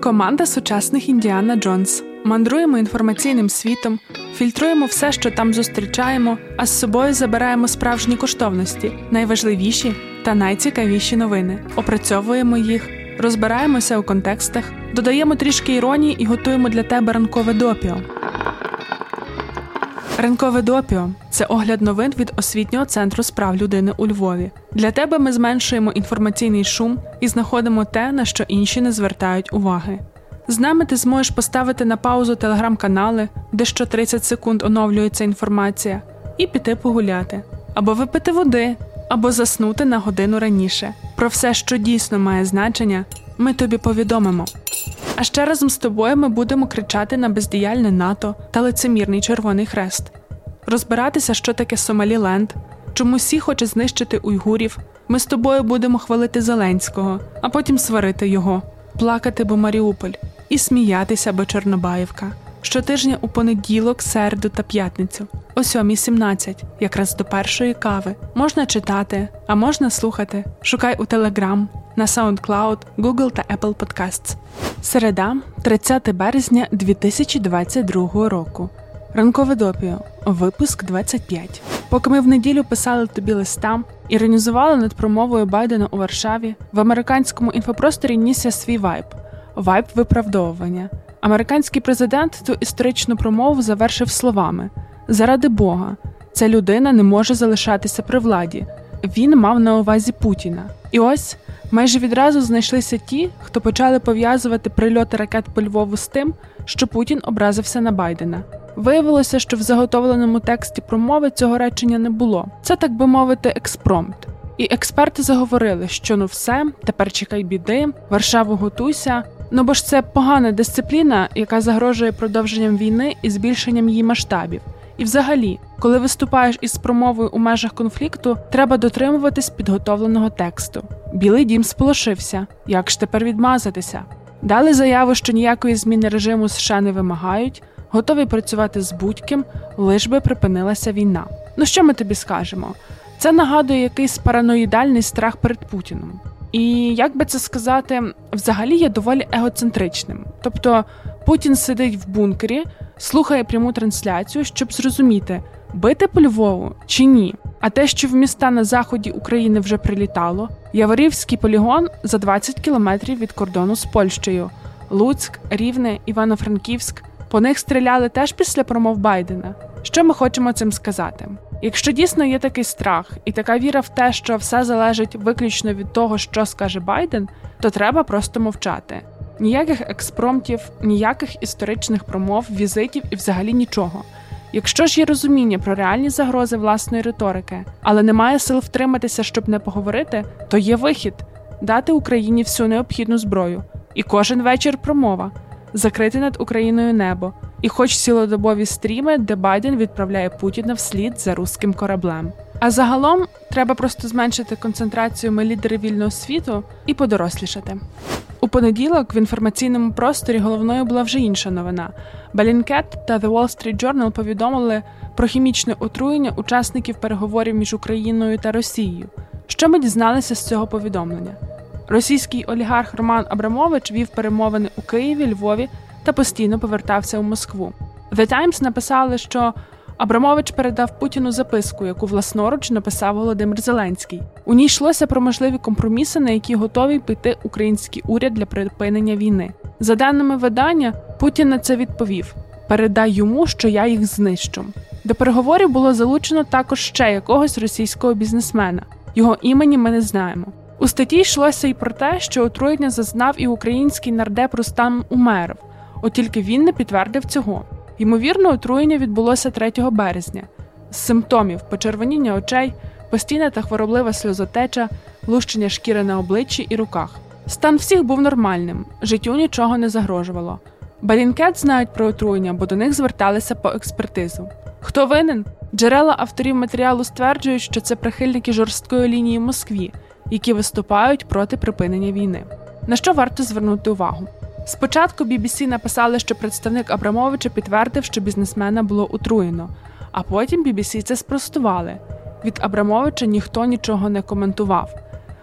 Команда сучасних Індіана Джонс. Мандруємо інформаційним світом, фільтруємо все, що там зустрічаємо, а з собою забираємо справжні коштовності, найважливіші та найцікавіші новини. Опрацьовуємо їх, розбираємося у контекстах, додаємо трішки іронії і готуємо для тебе ранкове допіо. Ранкове допіо це огляд новин від освітнього центру справ людини у Львові. Для тебе ми зменшуємо інформаційний шум і знаходимо те, на що інші не звертають уваги. З нами ти зможеш поставити на паузу телеграм-канали, де що 30 секунд оновлюється інформація, і піти погуляти, або випити води, або заснути на годину раніше. Про все, що дійсно має значення, ми тобі повідомимо. А ще разом з тобою ми будемо кричати на бездіяльне НАТО та лицемірний Червоний Хрест, розбиратися, що таке Сомаліленд, чому всі хоче знищити уйгурів. Ми з тобою будемо хвалити Зеленського, а потім сварити його, плакати, бо Маріуполь, і сміятися, бо Чорнобаївка. Щотижня у понеділок, середу та п'ятницю, о 7.17, якраз до першої кави. Можна читати, а можна слухати. Шукай у Telegram, на SoundCloud, Google та Apple Podcasts. Середа, 30 березня 2022 року. Ранкове допіо, випуск 25. Поки ми в неділю писали тобі листа, іронізували над промовою Байдена у Варшаві, в американському інфопросторі нісся свій вайб вайб виправдовування. Американський президент ту історичну промову завершив словами: Заради Бога, ця людина не може залишатися при владі. Він мав на увазі Путіна. І ось майже відразу знайшлися ті, хто почали пов'язувати прильоти ракет по Львову з тим, що Путін образився на Байдена. Виявилося, що в заготовленому тексті промови цього речення не було. Це так би мовити, експромт. І експерти заговорили, що ну все, тепер чекай біди, Варшаву готуйся. Ну бо ж це погана дисципліна, яка загрожує продовженням війни і збільшенням її масштабів. І, взагалі, коли виступаєш із промовою у межах конфлікту, треба дотримуватись підготовленого тексту. Білий дім сполошився. Як ж тепер відмазатися? Дали заяву, що ніякої зміни режиму США не вимагають, готові працювати з будь-ким, лиш би припинилася війна. Ну що ми тобі скажемо? Це нагадує якийсь параноїдальний страх перед Путіном. І як би це сказати, взагалі є доволі егоцентричним. Тобто Путін сидить в бункері, слухає пряму трансляцію, щоб зрозуміти, бити по Львову чи ні. А те, що в міста на заході України вже прилітало, Яворівський полігон за 20 кілометрів від кордону з Польщею, Луцьк, Рівне, Івано-Франківськ. По них стріляли теж після промов Байдена. Що ми хочемо цим сказати? Якщо дійсно є такий страх і така віра в те, що все залежить виключно від того, що скаже Байден, то треба просто мовчати. Ніяких експромтів, ніяких історичних промов, візитів і взагалі нічого. Якщо ж є розуміння про реальні загрози власної риторики, але немає сил втриматися, щоб не поговорити, то є вихід дати Україні всю необхідну зброю. І кожен вечір промова закрити над Україною небо, і хоч цілодобові стріми, де Байден відправляє Путіна вслід за руським кораблем. А загалом треба просто зменшити концентрацію ми лідери вільного світу і подорослішати. У понеділок в інформаційному просторі головною була вже інша новина. Bellingcat та The Wall Street Journal повідомили про хімічне отруєння учасників переговорів між Україною та Росією. Що ми дізналися з цього повідомлення? Російський олігарх Роман Абрамович вів перемовини у Києві, Львові та постійно повертався у Москву. The Times написали, що Абрамович передав Путіну записку, яку власноруч написав Володимир Зеленський. У ній йшлося про можливі компроміси, на які готовий піти український уряд для припинення війни. За даними видання, Путін на це відповів: передай йому, що я їх знищу. До переговорів було залучено також ще якогось російського бізнесмена. Його імені ми не знаємо. У статті йшлося й про те, що отруєння зазнав і український нардеп Рустам Умеров, от тільки він не підтвердив цього. Ймовірно, отруєння відбулося 3 березня. З симптомів почервоніння очей, постійна та хвороблива сльозотеча, лущення шкіри на обличчі і руках. Стан всіх був нормальним, життю нічого не загрожувало. Балінкет знають про отруєння, бо до них зверталися по експертизу. Хто винен? Джерела авторів матеріалу стверджують, що це прихильники жорсткої лінії Москві, які виступають проти припинення війни. На що варто звернути увагу? Спочатку BBC написали, що представник Абрамовича підтвердив, що бізнесмена було отруєно, а потім BBC це спростували. Від Абрамовича ніхто нічого не коментував.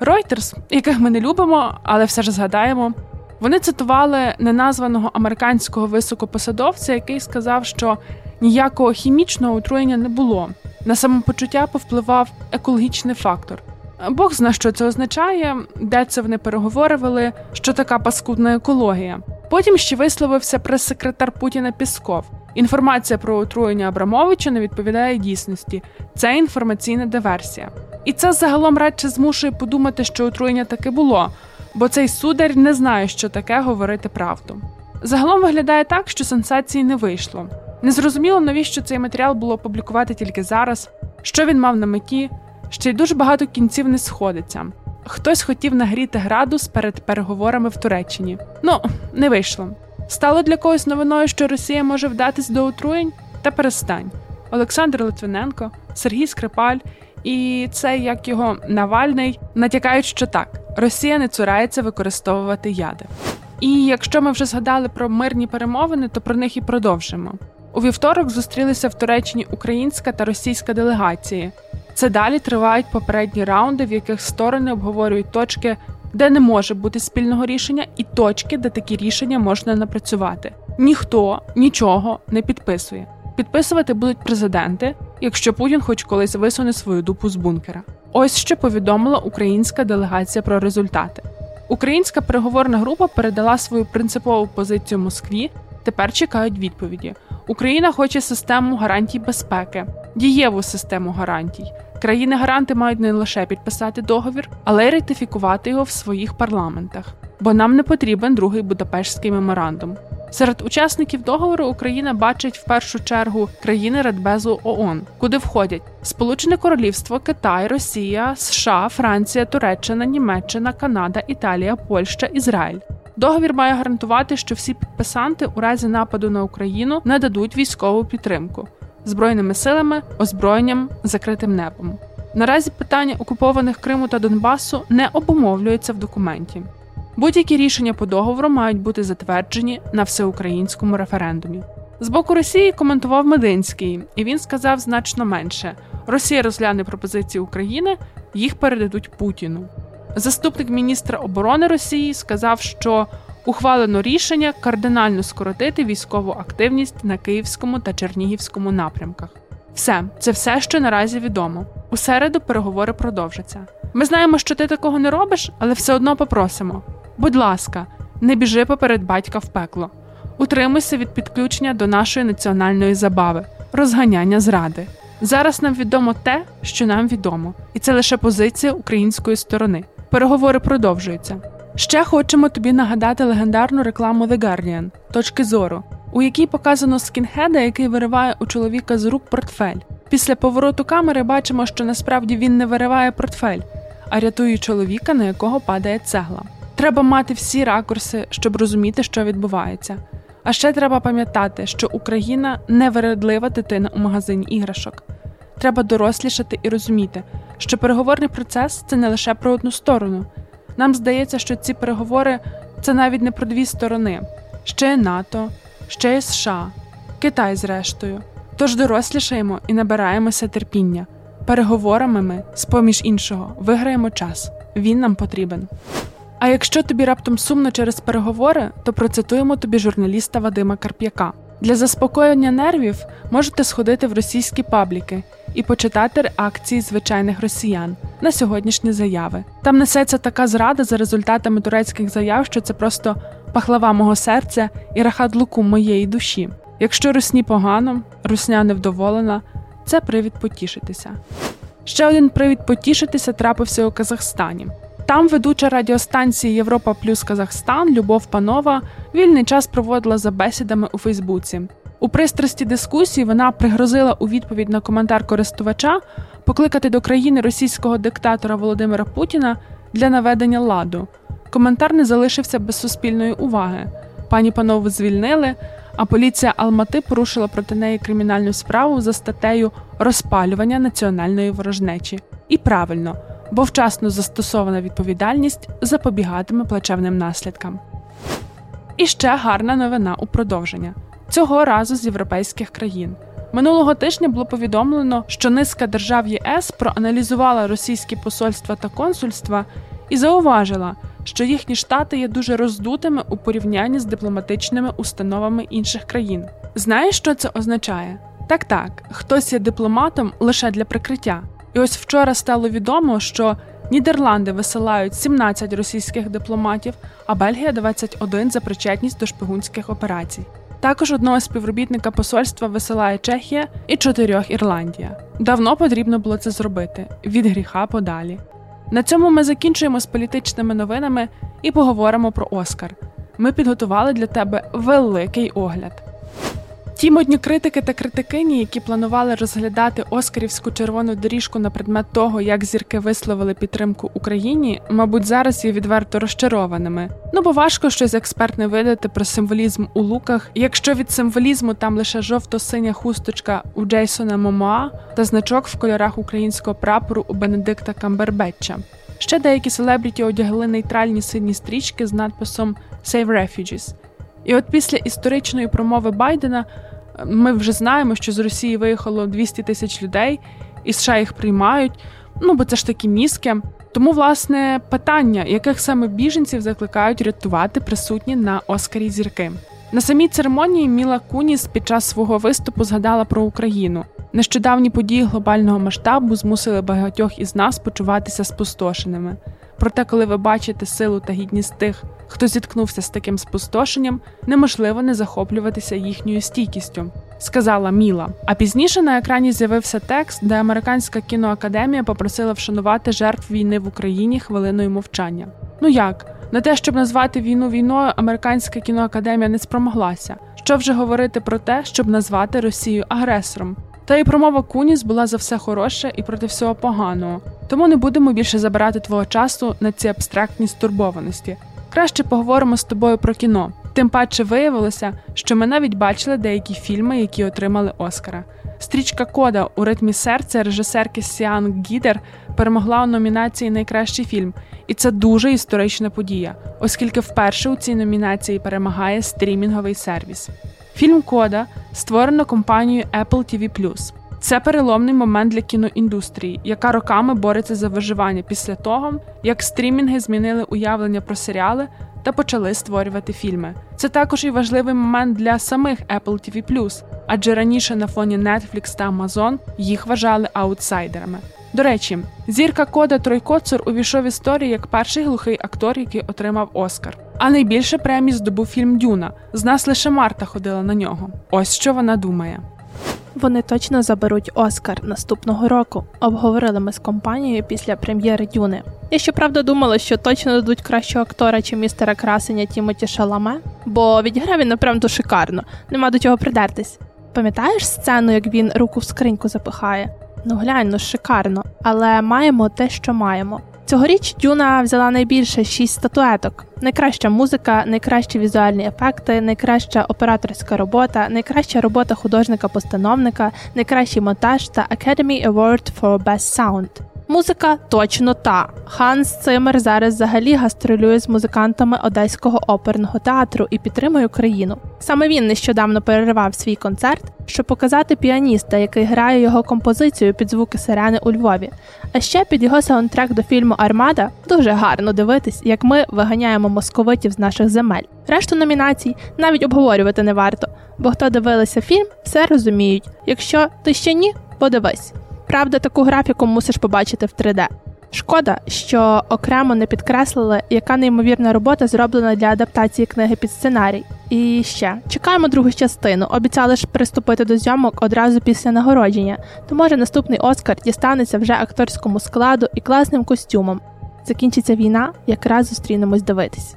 Reuters, яких ми не любимо, але все ж згадаємо, Вони цитували неназваного американського високопосадовця, який сказав, що ніякого хімічного отруєння не було. На самопочуття повпливав екологічний фактор. Бог зна, що це означає, де це вони переговорювали, що така паскудна екологія. Потім ще висловився прес-секретар Путіна Пісков. Інформація про отруєння Абрамовича не відповідає дійсності. Це інформаційна диверсія. І це загалом радше змушує подумати, що отруєння таки було, бо цей судар не знає, що таке говорити правду. Загалом виглядає так, що сенсації не вийшло. Незрозуміло, навіщо цей матеріал було публікувати тільки зараз, що він мав на меті, ще й дуже багато кінців не сходиться. Хтось хотів нагріти градус перед переговорами в Туреччині. Ну, не вийшло. Стало для когось новиною, що Росія може вдатись до отруєнь? Та перестань. Олександр Литвиненко, Сергій Скрипаль і цей, як його Навальний, натякають, що так, Росія не цурається використовувати яди. І якщо ми вже згадали про мирні перемовини, то про них і продовжимо. У вівторок зустрілися в Туреччині українська та російська делегації. Це далі тривають попередні раунди, в яких сторони обговорюють точки, де не може бути спільного рішення, і точки, де такі рішення можна напрацювати. Ніхто нічого не підписує. Підписувати будуть президенти, якщо Путін хоч колись висуне свою дупу з бункера. Ось що повідомила українська делегація про результати. Українська переговорна група передала свою принципову позицію Москві. Тепер чекають відповіді. Україна хоче систему гарантій безпеки, дієву систему гарантій. Країни-гаранти мають не лише підписати договір, але й ратифікувати його в своїх парламентах, бо нам не потрібен другий Будапештський меморандум. Серед учасників договору Україна бачить в першу чергу країни Радбезу ООН, куди входять Сполучене Королівство, Китай, Росія, США, Франція, Туреччина, Німеччина, Канада, Італія, Польща, Ізраїль. Договір має гарантувати, що всі підписанти у разі нападу на Україну нададуть військову підтримку збройними силами, озброєнням, закритим небом. Наразі питання окупованих Криму та Донбасу не обумовлюється в документі. Будь-які рішення по договору мають бути затверджені на всеукраїнському референдумі. З боку Росії коментував Мединський, і він сказав значно менше: Росія розгляне пропозиції України, їх передадуть Путіну. Заступник міністра оборони Росії сказав, що ухвалено рішення кардинально скоротити військову активність на Київському та Чернігівському напрямках. Все, це все, що наразі відомо. У середу переговори продовжаться. Ми знаємо, що ти такого не робиш, але все одно попросимо. Будь ласка, не біжи поперед батька в пекло. Утримуйся від підключення до нашої національної забави, розганяння зради. Зараз нам відомо те, що нам відомо, і це лише позиція української сторони. Переговори продовжуються. Ще хочемо тобі нагадати легендарну рекламу The Guardian точки зору, у якій показано скінхеда, який вириває у чоловіка з рук портфель. Після повороту камери бачимо, що насправді він не вириває портфель, а рятує чоловіка, на якого падає цегла. Треба мати всі ракурси, щоб розуміти, що відбувається. А ще треба пам'ятати, що Україна не вередлива дитина у магазині іграшок. Треба дорослішати і розуміти, що переговорний процес це не лише про одну сторону. Нам здається, що ці переговори це навіть не про дві сторони: ще є НАТО, ще є США, Китай, зрештою. Тож дорослішаємо і набираємося терпіння. Переговорами ми, з поміж іншого, виграємо час. Він нам потрібен. А якщо тобі раптом сумно через переговори, то процитуємо тобі журналіста Вадима Карп'яка. Для заспокоєння нервів можете сходити в російські пабліки і почитати реакції звичайних росіян на сьогоднішні заяви. Там несеться така зрада за результатами турецьких заяв, що це просто пахлава мого серця і рахат луку моєї душі. Якщо русні погано, русня невдоволена, це привід потішитися. Ще один привід потішитися трапився у Казахстані. Там ведуча радіостанції Європа Плюс Казахстан Любов Панова вільний час проводила за бесідами у Фейсбуці. У пристрасті дискусії вона пригрозила у відповідь на коментар користувача покликати до країни російського диктатора Володимира Путіна для наведення ладу. Коментар не залишився без суспільної уваги. Пані Панову звільнили, а поліція Алмати порушила проти неї кримінальну справу за статтею розпалювання національної ворожнечі. І правильно бо вчасно застосована відповідальність запобігатиме плачевним наслідкам. І ще гарна новина у продовження цього разу з європейських країн. Минулого тижня було повідомлено, що низка держав ЄС проаналізувала російські посольства та консульства і зауважила, що їхні штати є дуже роздутими у порівнянні з дипломатичними установами інших країн. Знаєш, що це означає? Так, так, хтось є дипломатом лише для прикриття. І ось вчора стало відомо, що Нідерланди висилають 17 російських дипломатів, а Бельгія 21 за причетність до шпигунських операцій. Також одного співробітника посольства висилає Чехія і чотирьох Ірландія. Давно потрібно було це зробити від гріха подалі. На цьому ми закінчуємо з політичними новинами і поговоримо про Оскар. Ми підготували для тебе великий огляд. Ті модні критики та критикині, які планували розглядати Оскарівську червону доріжку на предмет того, як зірки висловили підтримку Україні, мабуть, зараз є відверто розчарованими. Ну бо важко щось експертне видати про символізм у луках, якщо від символізму там лише жовто-синя хусточка у Джейсона Момоа та значок в кольорах українського прапору у Бенедикта Камбербетча. Ще деякі селебріті одягли нейтральні сині стрічки з надписом «Save Refugees». І от після історичної промови Байдена ми вже знаємо, що з Росії виїхало 200 тисяч людей, і США їх приймають. Ну бо це ж такі мізки. Тому, власне, питання, яких саме біженців закликають рятувати присутні на Оскарі зірки. На самій церемонії Міла Куніс під час свого виступу згадала про Україну. Нещодавні події глобального масштабу змусили багатьох із нас почуватися спустошеними. Проте, коли ви бачите силу та гідність тих, хто зіткнувся з таким спустошенням, неможливо не захоплюватися їхньою стійкістю, сказала Міла. А пізніше на екрані з'явився текст, де американська кіноакадемія попросила вшанувати жертв війни в Україні хвилиною мовчання. Ну як? На те, щоб назвати війну війною, американська кіноакадемія не спромоглася. Що вже говорити про те, щоб назвати Росію агресором? Та й промова Куніс була за все хороше і проти всього поганого. Тому не будемо більше забирати твого часу на ці абстрактні стурбованості. Краще поговоримо з тобою про кіно. Тим паче виявилося, що ми навіть бачили деякі фільми, які отримали Оскара. Стрічка Кода у ритмі серця режисерки Сіан Гідер перемогла у номінації Найкращий фільм, і це дуже історична подія, оскільки вперше у цій номінації перемагає стрімінговий сервіс. Фільм Кода створено компанією Apple TV+. Це переломний момент для кіноіндустрії, яка роками бореться за виживання після того, як стрімінги змінили уявлення про серіали та почали створювати фільми. Це також і важливий момент для самих Apple TV+, адже раніше на фоні Netflix та Amazon їх вважали аутсайдерами. До речі, зірка Кода Тройкоцур увійшов в історію як перший глухий актор, який отримав Оскар. А найбільше премій здобув фільм Дюна. З нас лише Марта ходила на нього. Ось що вона думає. Вони точно заберуть Оскар наступного року. Обговорили ми з компанією після прем'єри Дюни. Я щоправда думала, що точно дадуть кращого актора чи містера красення Тімоті Шаламе, бо відіграв він напрямду шикарно, нема до чого придертись. Пам'ятаєш сцену, як він руку в скриньку запихає? Ну глянь, ну шикарно, але маємо те, що маємо. Цьогоріч Дюна взяла найбільше шість статуеток: найкраща музика, найкращі візуальні ефекти, найкраща операторська робота, найкраща робота художника-постановника, найкращий монтаж та Academy Award for Best Sound. Музика точно та. Ханс Цимер зараз взагалі гастролює з музикантами Одеського оперного театру і підтримує Україну. Саме він нещодавно переривав свій концерт, щоб показати піаніста, який грає його композицію під звуки сирени у Львові. А ще під його саундтрек до фільму Армада дуже гарно дивитись, як ми виганяємо московитів з наших земель. Решту номінацій навіть обговорювати не варто, бо хто дивилися фільм, все розуміють. Якщо ти ще ні, подивись. Правда, таку графіку мусиш побачити в 3D. Шкода, що окремо не підкреслили, яка неймовірна робота зроблена для адаптації книги під сценарій. І ще чекаємо другу частину. Обіцяли ж приступити до зйомок одразу після нагородження, то може наступний Оскар дістанеться вже акторському складу і класним костюмом. Закінчиться війна, якраз зустрінемось дивитись.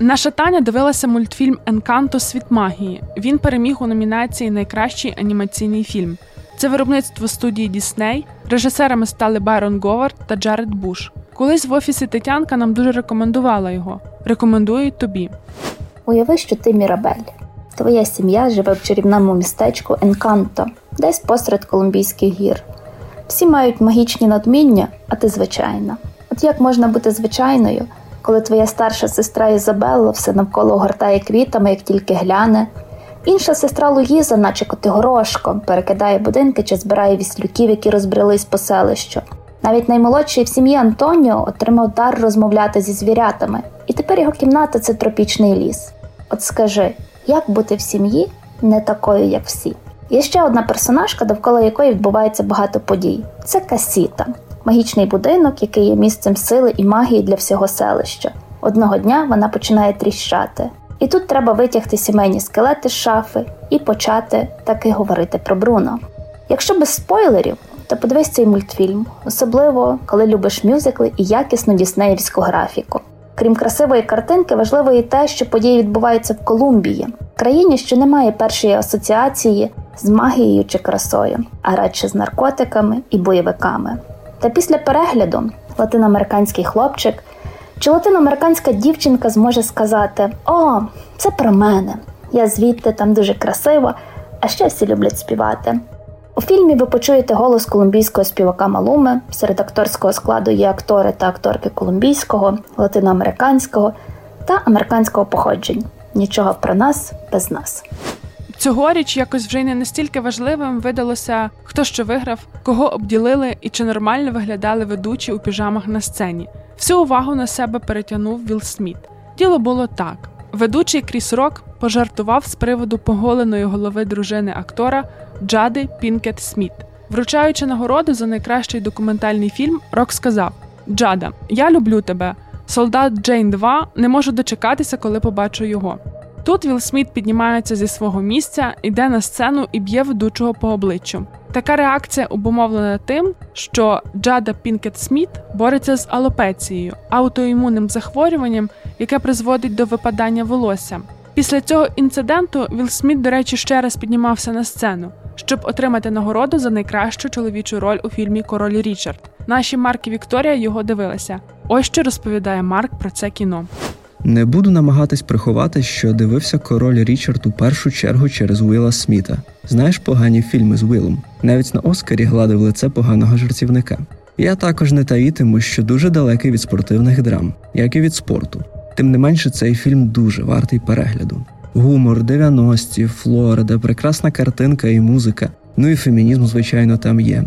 Наша Таня дивилася мультфільм Енканто Світ магії. Він переміг у номінації Найкращий анімаційний фільм. Це виробництво студії Дісней. Режисерами стали Байрон Говард та Джаред Буш. Колись в офісі Тетянка нам дуже рекомендувала його. Рекомендую тобі. Уяви, що ти Мірабель. Твоя сім'я живе в чарівному містечку Енканто, десь посеред Колумбійських гір. Всі мають магічні надміння, а ти звичайна. От як можна бути звичайною, коли твоя старша сестра Ізабелла все навколо гортає квітами, як тільки гляне, Інша сестра Луїза, наче коти горошком, перекидає будинки чи збирає віслюків, які розбрелись по селищу. Навіть наймолодший в сім'ї Антоніо отримав дар розмовляти зі звірятами, і тепер його кімната це тропічний ліс. От скажи, як бути в сім'ї не такою, як всі? Є ще одна персонажка, довкола якої відбувається багато подій. Це Касіта, магічний будинок, який є місцем сили і магії для всього селища. Одного дня вона починає тріщати. І тут треба витягти сімейні скелети з шафи і почати таки говорити про Бруно. Якщо без спойлерів, то подивись цей мультфільм, особливо коли любиш мюзикли і якісну діснеївську графіку. Крім красивої картинки, важливо і те, що події відбуваються в Колумбії, країні, що не має першої асоціації з магією чи красою, а радше з наркотиками і бойовиками. Та після перегляду латиноамериканський хлопчик чи латиноамериканська дівчинка зможе сказати: О, це про мене! Я звідти там дуже красиво, а ще всі люблять співати. У фільмі ви почуєте голос колумбійського співака Малуми. Серед акторського складу є актори та акторки колумбійського, латиноамериканського та американського походжень. Нічого про нас без нас. Цьогоріч якось вже й не настільки важливим видалося, хто що виграв, кого обділили і чи нормально виглядали ведучі у піжамах на сцені. Всю увагу на себе перетягнув Вілл Сміт. Діло було так: ведучий Кріс Рок пожартував з приводу поголеної голови дружини актора Джади Пінкет Сміт. Вручаючи нагороду за найкращий документальний фільм, Рок сказав: Джада, я люблю тебе. Солдат Джейн 2 не можу дочекатися, коли побачу його. Тут Вілл Сміт піднімається зі свого місця, йде на сцену і б'є ведучого по обличчю. Така реакція обумовлена тим, що Джада Пінкет Сміт бореться з алопецією, аутоімунним захворюванням, яке призводить до випадання волосся. Після цього інциденту Вілл Сміт, до речі, ще раз піднімався на сцену, щоб отримати нагороду за найкращу чоловічу роль у фільмі Король Річард. Наші Марк і Вікторія його дивилися. Ось що розповідає Марк про це кіно. Не буду намагатись приховати, що дивився король Річард у першу чергу через Уіла Сміта. Знаєш погані фільми з Уілом? Навіть на Оскарі гладив лице поганого жартівника. Я також не таїтиму, що дуже далекий від спортивних драм, як і від спорту. Тим не менше, цей фільм дуже вартий перегляду. Гумор, 90-ті, Флорида, прекрасна картинка і музика. Ну і фемінізм, звичайно, там є.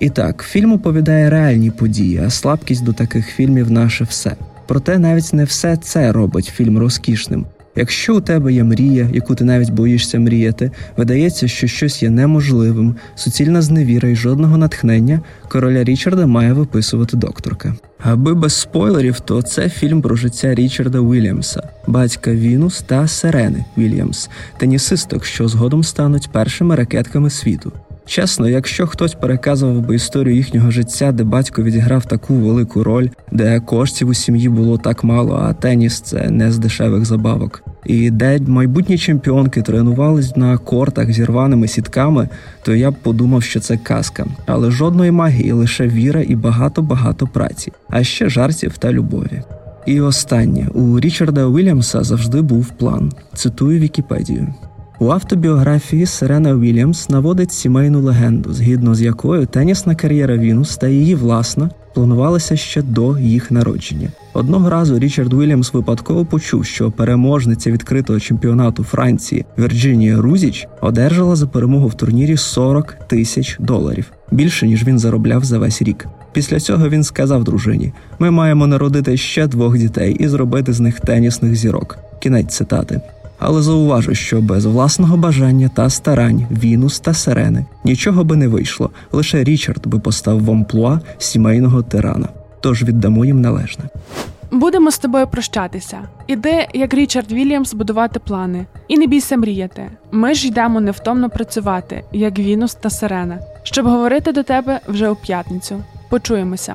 І так, фільм оповідає реальні події, а слабкість до таких фільмів наше все. Проте навіть не все це робить фільм розкішним. Якщо у тебе є мрія, яку ти навіть боїшся мріяти, видається, що щось є неможливим, суцільна зневіра і жодного натхнення, короля Річарда має виписувати докторка. Аби без спойлерів, то це фільм про життя Річарда Уільямса, батька Вінус та Сирени Вільямс, тенісисток, що згодом стануть першими ракетками світу. Чесно, якщо хтось переказував би історію їхнього життя, де батько відіграв таку велику роль, де коштів у сім'ї було так мало, а теніс це не з дешевих забавок, і де майбутні чемпіонки тренувались на кортах зі рваними сітками, то я б подумав, що це казка, але жодної магії, лише віра і багато-багато праці, а ще жартів та любові. І останнє у Річарда Уільямса завжди був план. Цитую Вікіпедію. У автобіографії Сирена Вільямс наводить сімейну легенду, згідно з якою тенісна кар'єра Вінус та її власна планувалася ще до їх народження. Одного разу Річард Вільямс випадково почув, що переможниця відкритого чемпіонату Франції Вірджинія Рузіч одержала за перемогу в турнірі 40 тисяч доларів більше ніж він заробляв за весь рік. Після цього він сказав дружині: ми маємо народити ще двох дітей і зробити з них тенісних зірок. Кінець цитати але зауважу, що без власного бажання та старань Вінус та Сирени нічого би не вийшло. Лише Річард би постав в амплуа сімейного тирана. Тож віддамо їм належне. Будемо з тобою прощатися. Іди, як Річард Вільямс, будувати плани. І не бійся мріяти. Ми ж йдемо невтомно працювати, як Вінус та Сирена, щоб говорити до тебе вже у п'ятницю. Почуємося.